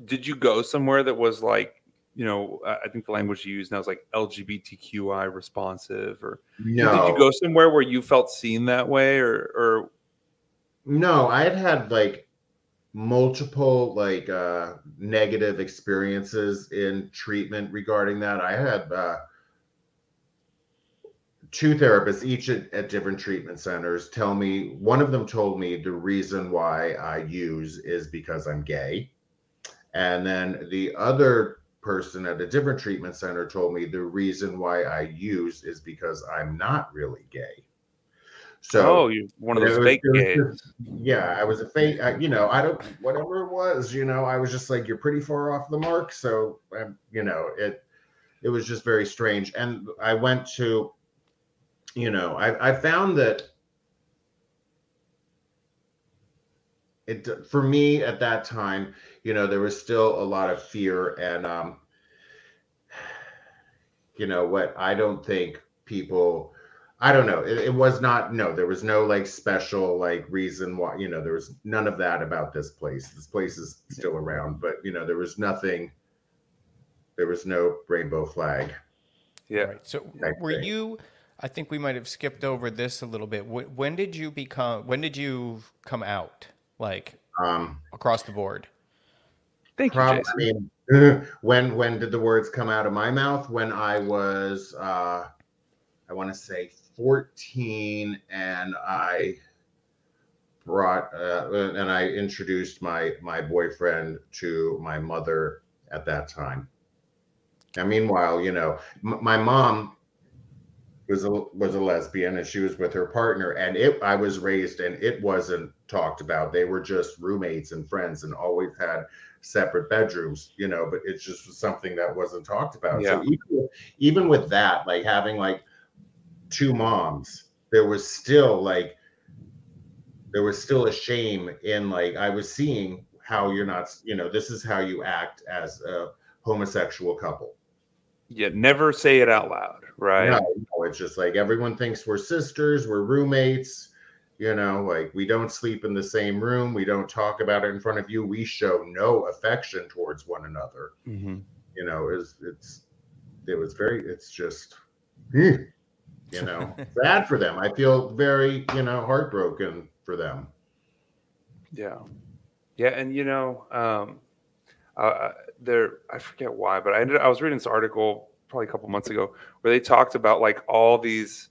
did you go somewhere that was like, you know, I think the language you use now is like LGBTQI responsive, or No, did you go somewhere where you felt seen that way, or, or no, I had had like multiple like uh negative experiences in treatment regarding that. I had uh two therapists each at, at different treatment centers tell me one of them told me the reason why I use is because I'm gay. And then the other person at a different treatment center told me the reason why I use is because I'm not really gay. So oh, you're one of those was- fake gays. just- yeah, I was a fake. I, you know, I don't whatever it was. You know, I was just like, you're pretty far off the mark. So, um, you know, it it was just very strange. And I went to, you know, I I found that it for me at that time, you know, there was still a lot of fear and um, you know what? I don't think people I don't know. It, it was not no, there was no like special like reason why, you know, there was none of that about this place. This place is still around, but you know, there was nothing there was no rainbow flag. Yeah. Right. So were right. you? I think we might have skipped over this a little bit. When did you become? When did you come out? Like Um across the board? Thank you, Jason. I [laughs] mean, when when did the words come out of my mouth? When I was, uh, I want to say 14, and I brought uh, and I introduced my my boyfriend to my mother at that time. And meanwhile, you know, m- my mom was a was a lesbian, and she was with her partner, and it I was raised, and it wasn't talked about. They were just roommates and friends, and always had separate bedrooms, you know, but it's just something that wasn't talked about. So even, even with that, like having like two moms, there was still like there was still a shame in like I was seeing how you're not, you know, this is how you act as a homosexual couple. Yeah, never say it out loud, right? No, no, it's just like everyone thinks we're sisters, we're roommates, you know, like we don't sleep in the same room, we don't talk about it in front of you, we show no affection towards one another. Mhm. You know, it's it's it was very it's just [laughs] you know, bad for them. I feel very, you know, heartbroken for them. Yeah, yeah, and you know, um, uh, there I forget why, but I ended I was reading this article probably a couple months ago where they talked about like all these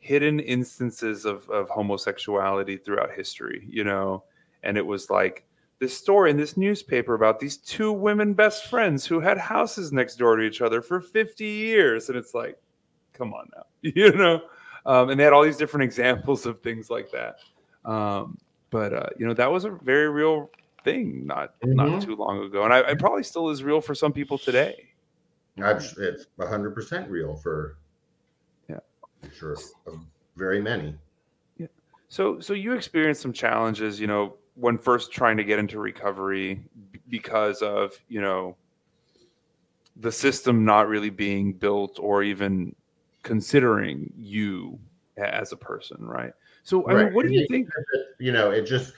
hidden instances of of homosexuality throughout history, you know, and it was like this story in this newspaper about these two women best friends who had houses next door to each other for 50 years. And it's like come on now [laughs] you know? Um, and they had all these different examples of things like that. Um, but uh, you know that was a very real thing not not Mhm. too long ago. And I, it probably still is real for some people today. I've, it's hundred percent real for Yeah. sure. Very many. Yeah. So so you experienced some challenges you know when first trying to get into recovery because of you know the system not really being built or even considering you as a person right so i mean what do you it- think you know, it just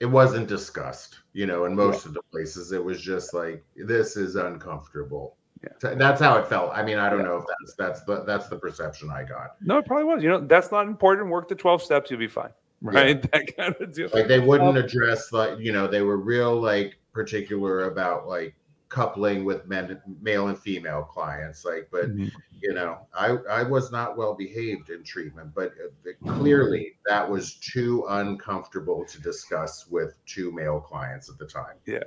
it wasn't discussed. You know, in most of the places, it was just like this is uncomfortable. Yeah. That's how it felt. I mean, I don't Yeah. know if that's that's the that's the perception I got. no it probably was you know that's not important work the 12 steps you'll be fine right [laughs] that kind of deal Like they wouldn't address like you know they were real like particular about like coupling with men, male and female clients. Like, but Mhm. you know, I I was not well behaved in treatment, but uh, clearly that was too uncomfortable to discuss with two male clients at the time. Yeah.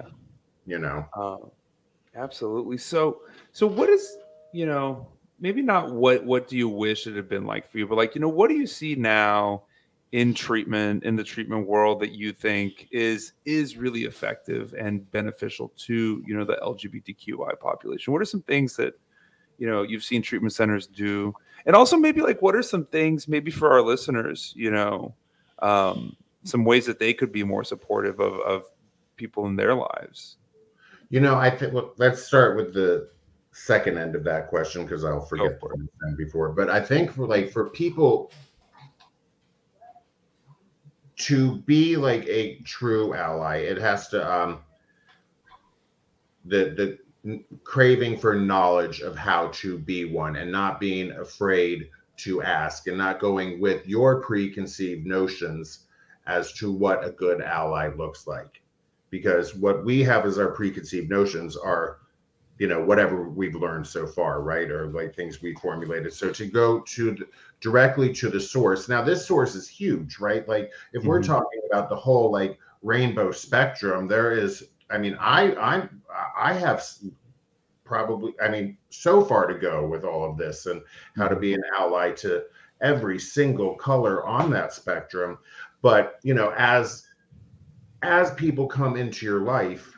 You know, Um, absolutely. So, so what is you know maybe not what what do you wish it had been like for you, but like you know what do you see now in treatment in the treatment world that you think is is really effective and beneficial to you know the LGBTQI population? What are some things that you know you've seen treatment centers do, and also maybe like what are some things maybe for our listeners, you know, um, some ways that they could be more supportive of of people in their lives. You know, I think well, let's start with the second end of that question because I'll forget for I said before. But I think for like for people to be like a true ally, it has to um the the craving for knowledge of how to be one and not being afraid to ask and not going with your preconceived notions as to what a good ally looks like because what we have as our preconceived notions are you know whatever we've learned so far right or like things we formulated. So to go to the, directly to the source now this source is huge right? Like if we're Mhm. talking about the whole like rainbow spectrum there is i mean i i i have probably i mean so far to go with all of this and how to be an ally to every single color on that spectrum. But you know as as people come into your life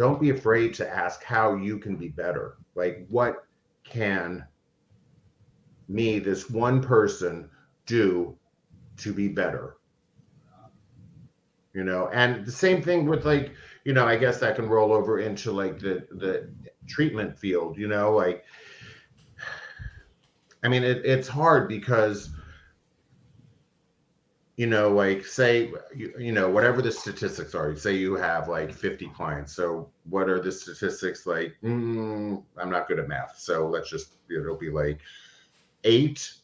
don't be afraid to ask how you can be better. Like what can me this one person do to be better? You know and the same thing with like you know i guess that can roll over into like the the treatment field you know like [sighs] i mean it, it's hard because you know like say you, you know whatever the statistics are say you have like 50 clients so what are the statistics like mm, i'm not good at math so let's just it'll be like eight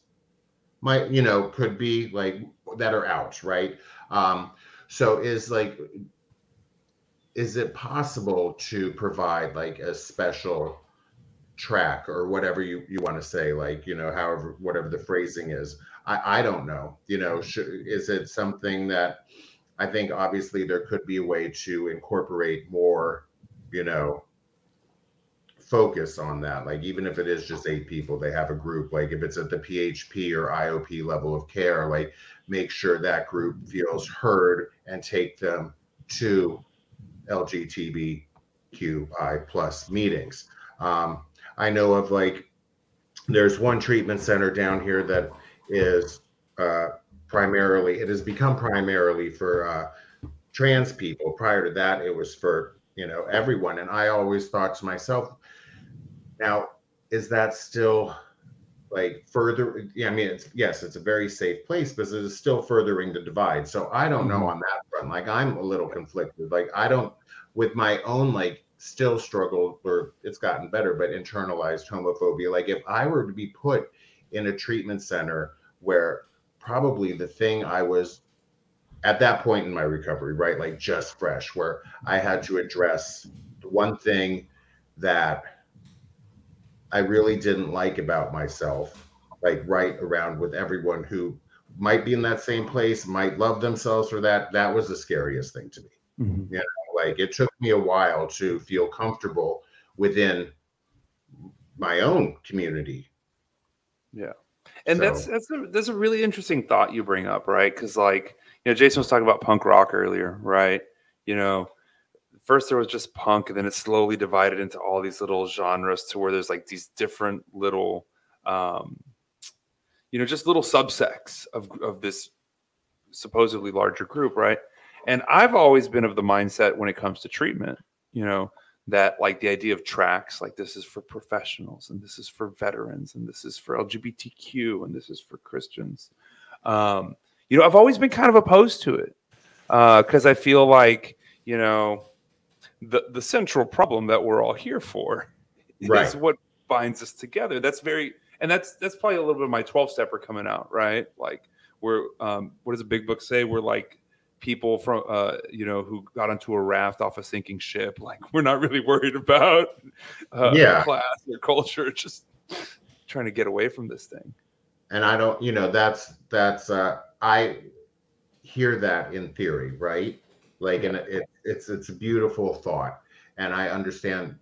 might you know could be like that are out right? Um so is like is it possible to provide like a special track or whatever you, you want to say like you know however whatever the phrasing is i i don't know you know should, is it something that i think obviously there could be a way to incorporate more you know focus on that like even if it is just eight people they have a group like if it's at the php or iop level of care like make sure that group feels heard and take them to LGBTQI plus meetings. Um, i know of like there's one treatment center down here that is uh, primarily it has become primarily for uh, trans people. Prior to that it was for you know everyone. And i always thought to myself now is that still like further yeah i mean it's yes it's a very safe place but it is still furthering the divide. So i don't know Mhm. on that front. Like i'm a little conflicted. Like i don't with my own like still struggle or it's gotten better but internalized homophobia like if i were to be put in a treatment center where probably the thing i was at that point in my recovery right like just fresh where i had to address the one thing that I really didn't like about myself, like right around with everyone who might be in that same place, might love themselves for that. That was the scariest thing to me. Mm-hmm. you know Like it took me a while to feel comfortable within my own community. And So- that's that's a, that's a really interesting thought you bring up, right? Because like you know, Jason was talking about punk rock earlier, right? You know, first there was just punk, and then it slowly divided into all these little genres to where there's like these different little, um, you know, just little subsects of of this supposedly larger group, right? And I've always been of the mindset when it comes to treatment, you know, that like the idea of tracks, like this is for professionals and this is for veterans and this is for LGBTQ and this is for Christians. Um, you know, I've always been kind of opposed to it because I feel like, you know, the, the central problem that we're all here for Right. is what binds us together. That's very, and that's that's probably a little bit of my 12 stepper coming out, right? Like we're, um, what does a big book say? We're like people from uh, you know who got onto a raft off a sinking ship. Like we're not really worried about uh, Yeah. class or culture, just trying to get away from this thing. and I don't, you know, that's that's uh I hear that in theory, right? Like, and it, it's it's a beautiful thought, and I understand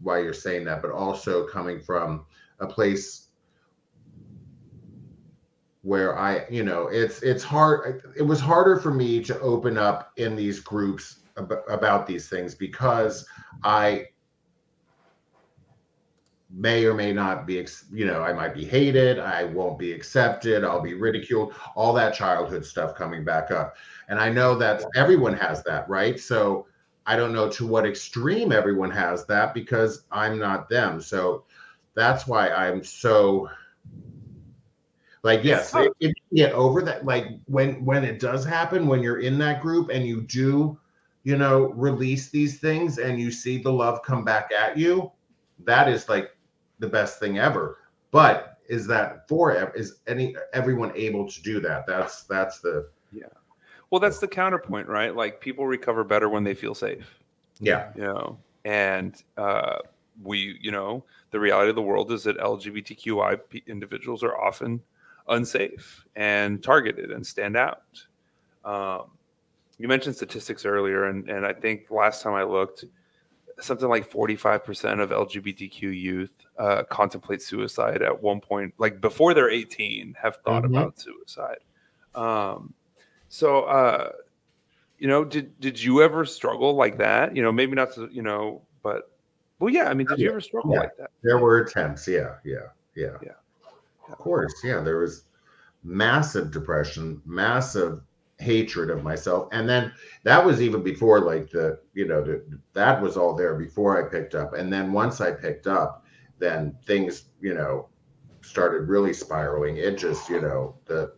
why you're saying that, but also coming from a place where I, you know, it's it's hard. It was harder for me to open up in these groups ab- about these things because I may or may not be, you know, I might be hated, I won't be accepted, I'll be ridiculed, all that childhood stuff coming back up. And I know that everyone has that, right? So I don't know to what extreme everyone has that because I'm not them. So that's why I'm so like yes, if you get over that like when when it does happen when you're in that group and you do you know release these things and you see the love come back at you that is like the best thing ever but is that for is any everyone able to do that that's that's the yeah. Well, that's the counterpoint, right? Like people recover better when they feel safe. yeah you know and uh, we you know the reality of the world is that lgbtqi individuals are often unsafe and targeted and stand out. Um, you mentioned statistics earlier and, and i think last time i looked something like 45% of lgbtq youth uh, contemplate suicide at one point like before they're 18 have thought Mhm. about suicide. Um, so uh, you know did did you ever struggle like that? You know maybe not to, you know but well yeah i mean did you ever struggle Yeah. like that? There were attempts. Yeah. Yeah. Yeah. Yeah. Of course. yeah there was massive depression massive hatred of myself and then that was even before like the you know the, that was all there before i picked up and then once i picked up then things you know started really spiraling. It just you know the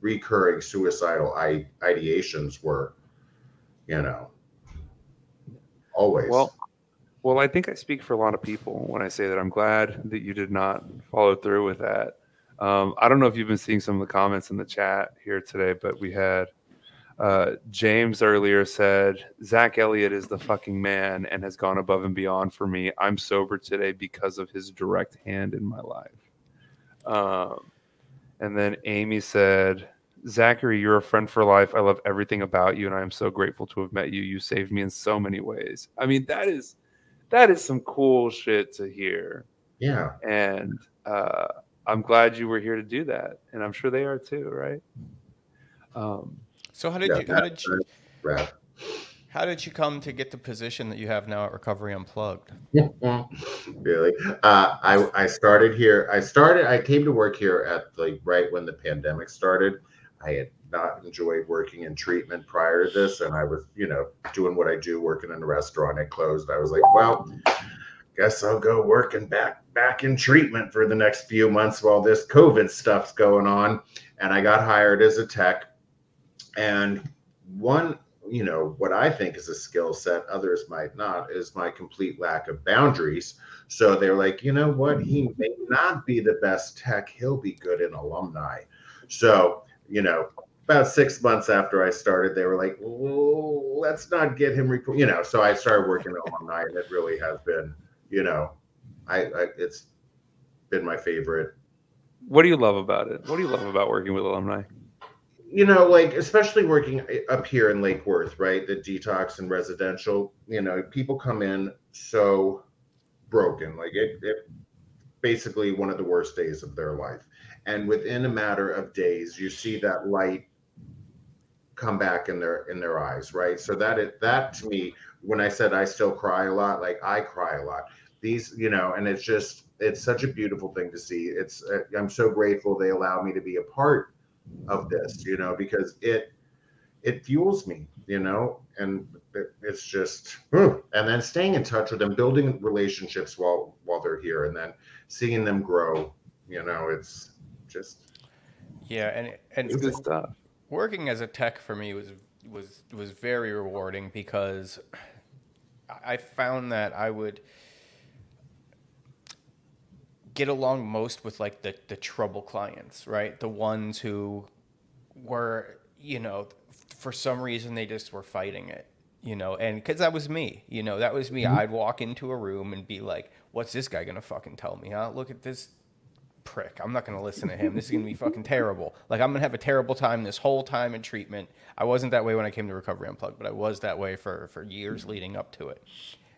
recurring suicidal I- ideations were you know always well well i think i speak for a lot of people when i say that i'm glad that you did not follow through with that um, i don't know if you've been seeing some of the comments in the chat here today but we had uh, james earlier said zach elliott is the fucking man and has gone above and beyond for me i'm sober today because of his direct hand in my life um, and then amy said Zachary, you're a friend for life. I love everything about you, and I am so grateful to have met you. You saved me in so many ways. I mean, that is that is some cool shit to hear, yeah and uh, I'm glad you were here to do that, and I'm sure they are too, right? Um, So how did Yeah, you how did you Right. how did you come to get the position that you have now at Recovery Unplugged? [laughs] really uh, I, I started here i started i came to work here at like right when the pandemic started i had not enjoyed working in treatment prior to this and i was you know doing what i do working in a restaurant it closed. I was like well guess i'll go working back back in treatment for the next few months while this covid stuff's going on. And i got hired as a tech. And one you know what i think is a skill set others might not is my complete lack of boundaries. So they're like you know what? He may not be the best tech. He'll be good in alumni. So you know about six months after i started they were like well, let's not get him report you know so i started working in alumni and it really has been you know I, I it's been my favorite what do you love about it? What do you love about working with alumni? you know, like especially working up here in Lake Worth, right? The detox and residential, you know, people come in so broken, like it, it basically one of the worst days of their life. And within a matter of days, you see that light come back in their in their eyes, right? So that it that to me, when I said I still cry a lot, like I cry a lot. These, you know, and it's just it's such a beautiful thing to see. It's uh, I'm so grateful they allow me to be a part of this, you know, because it it fuels me, you know, and it- it's just and then staying in touch with them, building relationships while while they're here, and then seeing them grow, you know, it's just Yeah, and and It's good stuff. working as a tech for me was was was very rewarding because I found that I would get along most with like the the trouble clients, right? The ones who were you know, for some reason they just were fighting it, you know, and because that was me, you know, that was me. Mm-hmm. I'd walk into a room and be like, "What's this guy gonna fucking tell me? Huh? Look at this prick. I'm not gonna listen to him. This is gonna be fucking terrible. Like I'm gonna have a terrible time this whole time in treatment. I wasn't that way when I came to Recovery Unplugged, but I was that way for for years leading up to it.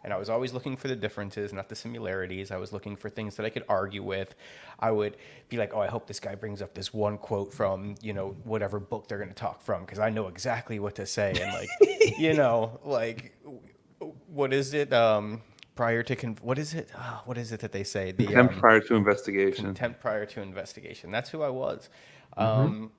And I was always looking for the differences, not the similarities. I was looking for things that I could argue with. I would be like, "Oh, I hope this guy brings up this one quote from you know whatever book they're gonna talk from because I know exactly what to say." And like, you know, like what is it? Um, prior to con- what is it? Ah, what is it that they say? The Contempt um, prior to investigation. contempt prior to investigation. That's who I was. Um,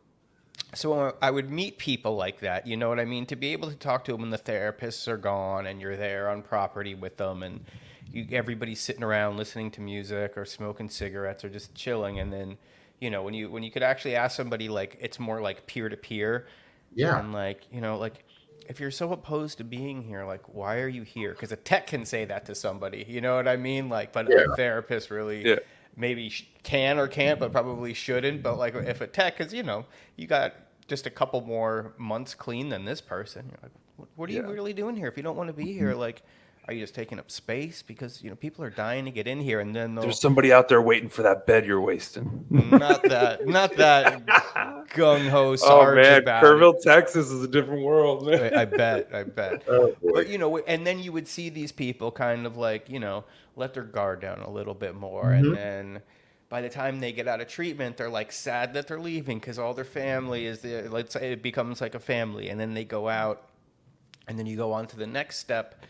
so I would meet people like that. You know what I mean? To be able to talk to them when the therapists are gone and you're there on property with them and you, everybody's sitting around listening to music or smoking cigarettes or just chilling. And then, you know, when you when you could actually ask somebody like it's more like peer to peer. Yeah. And like you know like. If you're so opposed to being here, like, why are you here? Because a tech can say that to somebody, you know what I mean? Like, but Yeah. a therapist really Yeah. maybe can or can't, but probably shouldn't. But like if a tech, because you know you got just a couple more months clean than this person, you're like, what, what are you Yeah. really doing here? If you don't want to be here, mm-hmm. like, are you just taking up space because you know people are dying to get in here, and then There's somebody out there waiting for that bed you're wasting. not that not that [laughs] gung ho Oh man. Kerrville, Texas is a different world, man. I I bet, I bet. [laughs] Oh. But you know, and then you would see these people kind of like you know let their guard down a little bit more, Mhm. and then by the time they get out of treatment, they're like sad that they're leaving because all their family is the let's say it becomes like a family, and then they go out, and then you go on to the next step,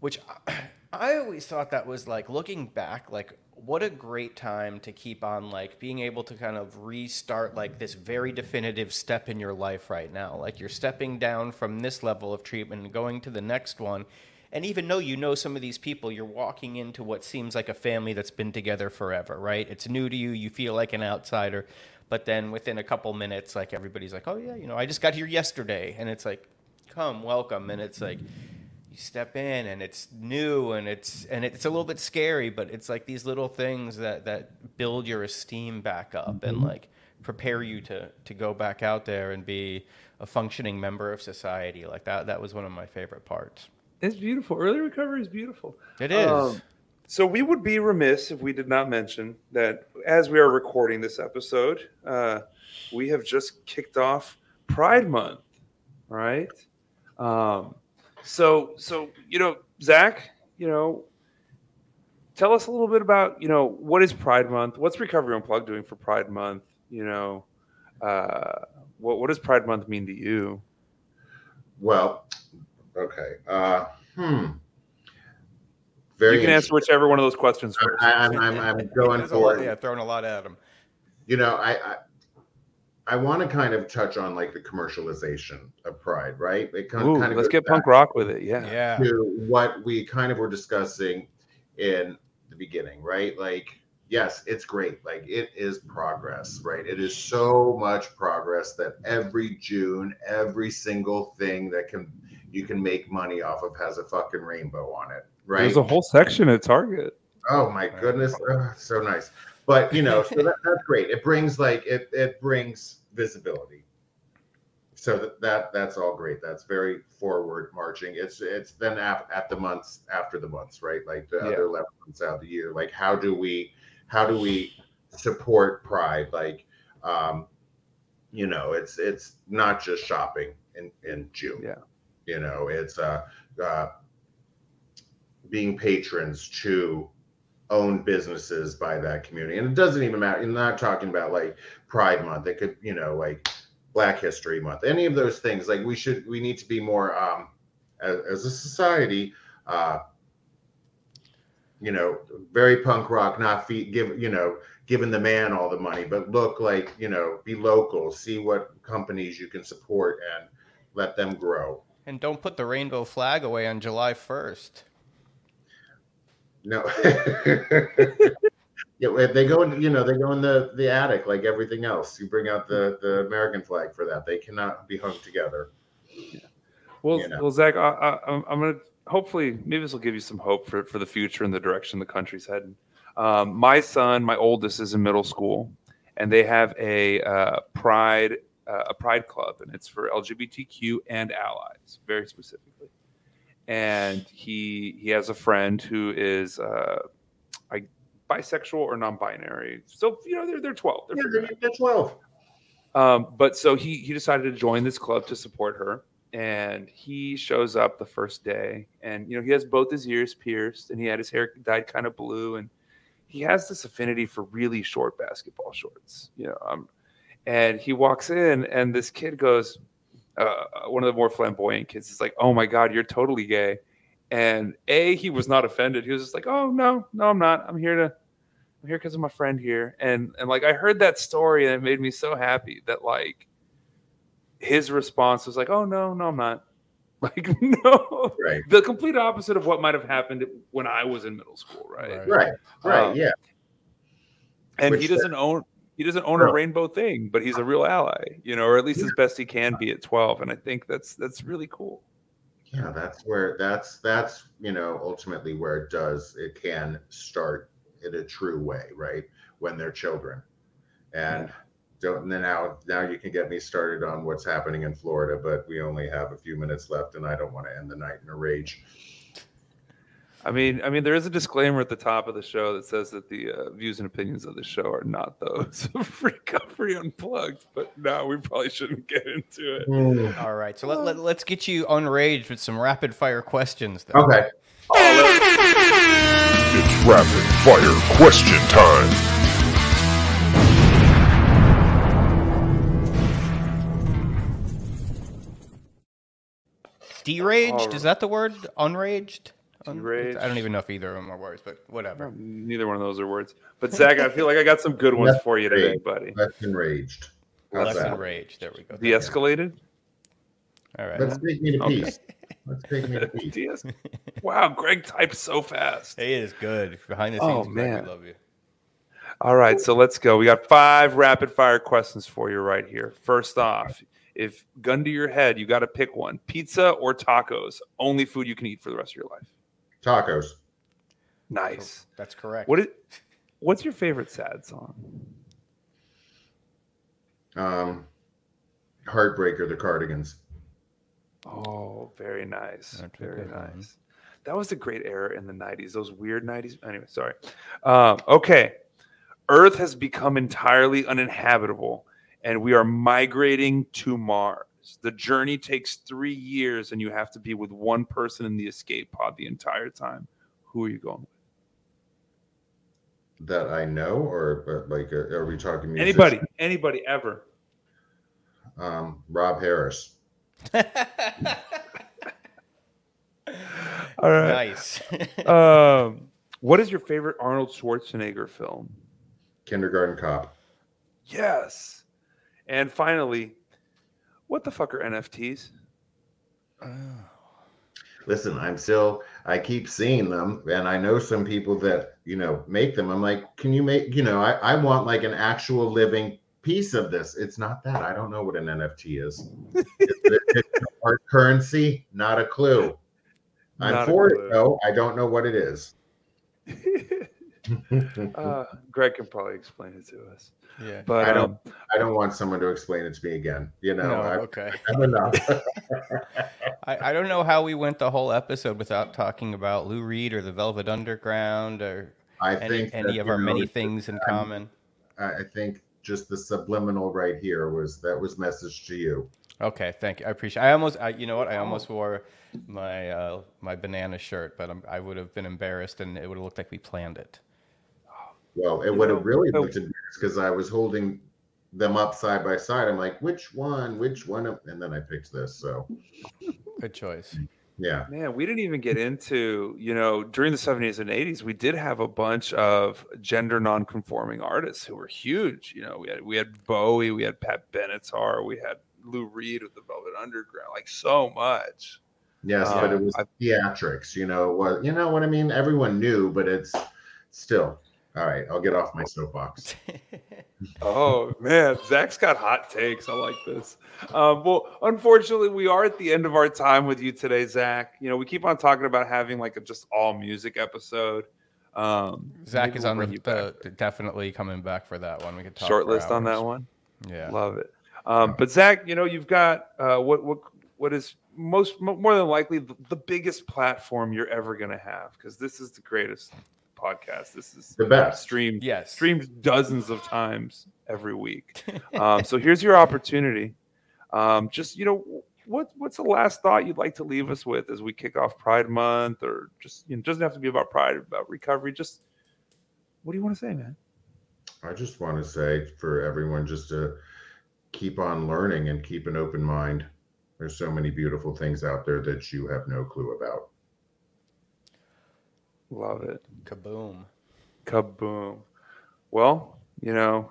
which I, [clears throat] I always thought that was like looking back, like what a great time to keep on like being able to kind of restart like this very definitive step in your life right now. Like you're stepping down from this level of treatment and going to the next one. And even though you know some of these people, you're walking into what seems like a family that's been together forever, right? It's new to you. You feel like an outsider. But then within a couple minutes, like everybody's like, oh, yeah, you know, I just got here yesterday. And it's like, come, welcome. And it's like, you step in and it's new and it's and it's a little bit scary but it's like these little things that that build your esteem back up and like prepare you to to go back out there and be a functioning member of society like that that was one of my favorite parts It's beautiful. Early recovery is beautiful. it is Um, so we would be remiss if we did not mention that as we are recording this episode, uh, we have just kicked off Pride Month, right? Um, so, so you know, Zach, you know, tell us a little bit about you know what is Pride Month? What's Recovery Unplugged doing for Pride Month? You know, uh, what what does Pride Month mean to you? Well, okay. Uh, hmm. Very. you can answer whichever one of those questions first. I, I'm, I'm, I'm going [laughs] There's a lot- for. yeah throwing a lot at them. You know, I. I I want to kind of touch on like the commercialization of Pride, right? It kind, Ooh, kind of let's get punk rock with it. Yeah. yeah to what we kind of were discussing in the beginning, right? Like, yes, it's great. Like, it is progress, right? It is so much progress that every June, every single thing that can you can make money off of has a fucking rainbow on it, right? There's a whole section at Target. Oh my goodness, oh, so nice. But you know, so that, that's great. It brings like it it brings visibility. So that, that that's all great. That's very forward marching. It's it's then at, at the months after the months, right? Like the Yeah. other eleven months out of the year. Like how do we how do we support Pride? Like um, you know, it's it's not just shopping in in June. Yeah. You know, it's uh, uh being patrons to own businesses by that community. And it doesn't even matter. I'm not talking about like Pride Month. It could, you know, like Black History Month, any of those things. Like we should, we need to be more, um, as, as a society, uh, you know, very punk rock, not feet give, you know, giving the man all the money, but look like, you know, be local, see what companies you can support and let them grow. and don't put the rainbow flag away on july 1st No. [laughs] yeah, they go in, you know, they go in the the attic like everything else. You bring out the the American flag for that. They cannot be hung together. Well, You know. well, Zach, I, I, I'm I'm gonna hopefully maybe this will give you some hope for for the future and the direction the country's heading. Um, my son, my oldest, is in middle school, and they have a uh, Pride uh, a pride club, and it's for LGBTQ and allies, very specifically. And he he has a friend who is uh, I, bisexual or non-binary. So you know they're they're twelve. They're Yeah, out. they're 12. Um, but so he he decided to join this club to support her, and he shows up the first day, and you know he has both his ears pierced, and he had his hair dyed kind of blue, and he has this affinity for really short basketball shorts, you know. Um, and he walks in, and this kid goes, uh, one of the more flamboyant kids is like, "Oh my god, you're totally gay," and a he was not offended. He was just like, "Oh no, no, I'm not. I'm here to." I'm here because of my friend here. And and like I heard that story and it made me so happy that like his response was like, Oh no, no, I'm not. [laughs] Like, no. Right. The complete opposite of what might have happened when I was in middle school, right? Right. Right. Um, yeah. And Which he doesn't own he doesn't own a rainbow thing, but he's a real ally, you know, or at least as best he can be at 12. And I think that's that's really cool. yeah that's where that's that's you know ultimately where it does it can start in a true way right when they're children and don't and then now now you can get me started on what's happening in florida but we only have a few minutes left and i don't want to end the night in a rage I mean, I mean, there is a disclaimer at the top of the show that says that the uh, views and opinions of the show are not those of [laughs] Recovery Unplugged. But no, we probably shouldn't get into it. All right, so let, let, let's get you unraged with some rapid fire questions. Then. okay It's rapid fire question time. Deraged? Is that the word? Unraged? Um, Un- Deraged. I don't even know if either of them are words, but whatever. Neither one of those are words. But Zach, I feel like I got some good ones Less for you today, rage. buddy. less enraged How's Less that? enraged. There we go. De-escalated. All right. let's take me to Okay. peace let's take me to [laughs] peace wow, Greg types so fast. He is good. Behind the Oh, scenes, Greg, man. we love you. All right, so let's go. We got five rapid fire questions for you right here. First off, if gun to your head, you got to pick one: pizza or tacos. Only food you can eat for the rest of your life. Tacos Nice. That's correct. What is, what's your favorite sad song? um heartbreaker the cardigans Oh, very nice. That's very good one. nice. That was a great era in the 90s, those weird 90s. Anyway, sorry. Um, okay. Earth has become entirely uninhabitable and we are migrating to Mars. The journey takes three years and you have to be with one person in the escape pod the entire time. Who are you going with? that i know or like uh, are we talking musician? Anybody, anybody ever. um rob harris [laughs] All right. nice. [laughs] Um, what is your favorite Arnold Schwarzenegger film? kindergarten cop Yes. And finally, what the fuck are NFTs? Oh. listen i'm still i keep seeing them and i know some people that you know make them. I'm like can you make you know i, I want like an actual living piece of this. It's not that. I don't know what an nft is. It's, it's art currency? Not a clue. I'm Not for it though. I don't know what it is [laughs] [laughs] uh, Greg can probably explain it to us. yeah. But I don't- um, i don't want someone to explain it to me again you know No, I, okay. [laughs] i'm enough [laughs] I, I don't know how we went the whole episode without talking about Lou Reed or the Velvet Underground or i any, think any that, of our know, many things in I'm- common. I I think just the subliminal right here was that was message to you Okay, thank you. I appreciate. I almost, I, you know what? I almost wore my uh, my banana shirt, but I'm, I would have been embarrassed, and it would have looked like we planned it. Well, it You would know, have really so- looked embarrassed because I was holding them up side by side. I'm like, which one? Which one? And then I picked this. So Good choice. yeah, man, we didn't even get into, you know, during the 70s and 80s, we did have a bunch of gender non-conforming artists who were huge. You know, we had we had Bowie, we had Pat Benatar, we had Lou Reed with the Velvet Underground, like so much. yes, but it Um, was I- theatrics. You know what? You know what I mean? Everyone knew, but it's still all right. I'll get off my soapbox. [laughs] Oh man, Zach's got hot takes. I like this. Um, well, unfortunately, we are at the end of our time with you today, Zach. You know, we keep on talking about having like a just all music episode. Um, Zach is we'll on bring the, you the definitely coming back for that one. We could talk short for list on that one. Yeah. Love it. Um, but Zach, you know, you've got uh, what what what is most more than likely the, the biggest platform you're ever going to have because this is the greatest podcast. This is The best. streamed Yes. streamed dozens of times every week. [laughs] Um, so here's your opportunity. Um, just you know, what what's the last thought you'd like to leave us with as we kick off Pride Month, or just you know, it doesn't have to be about Pride, about recovery. Just what do you want to say, man? I just want to say for everyone just to keep on learning and keep an open mind. There's so many beautiful things out there that you have no clue about. Love it. Kaboom. Kaboom. Well, you know,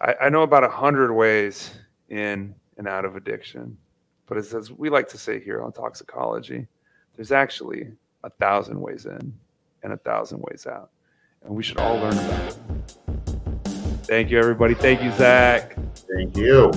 I, I know about a hundred ways in and out of addiction, but as, as we like to say here on toxicology, there's actually a thousand ways in and a thousand ways out, and we should all learn about it. Thank you, everybody. Thank you, Zach. Thank you.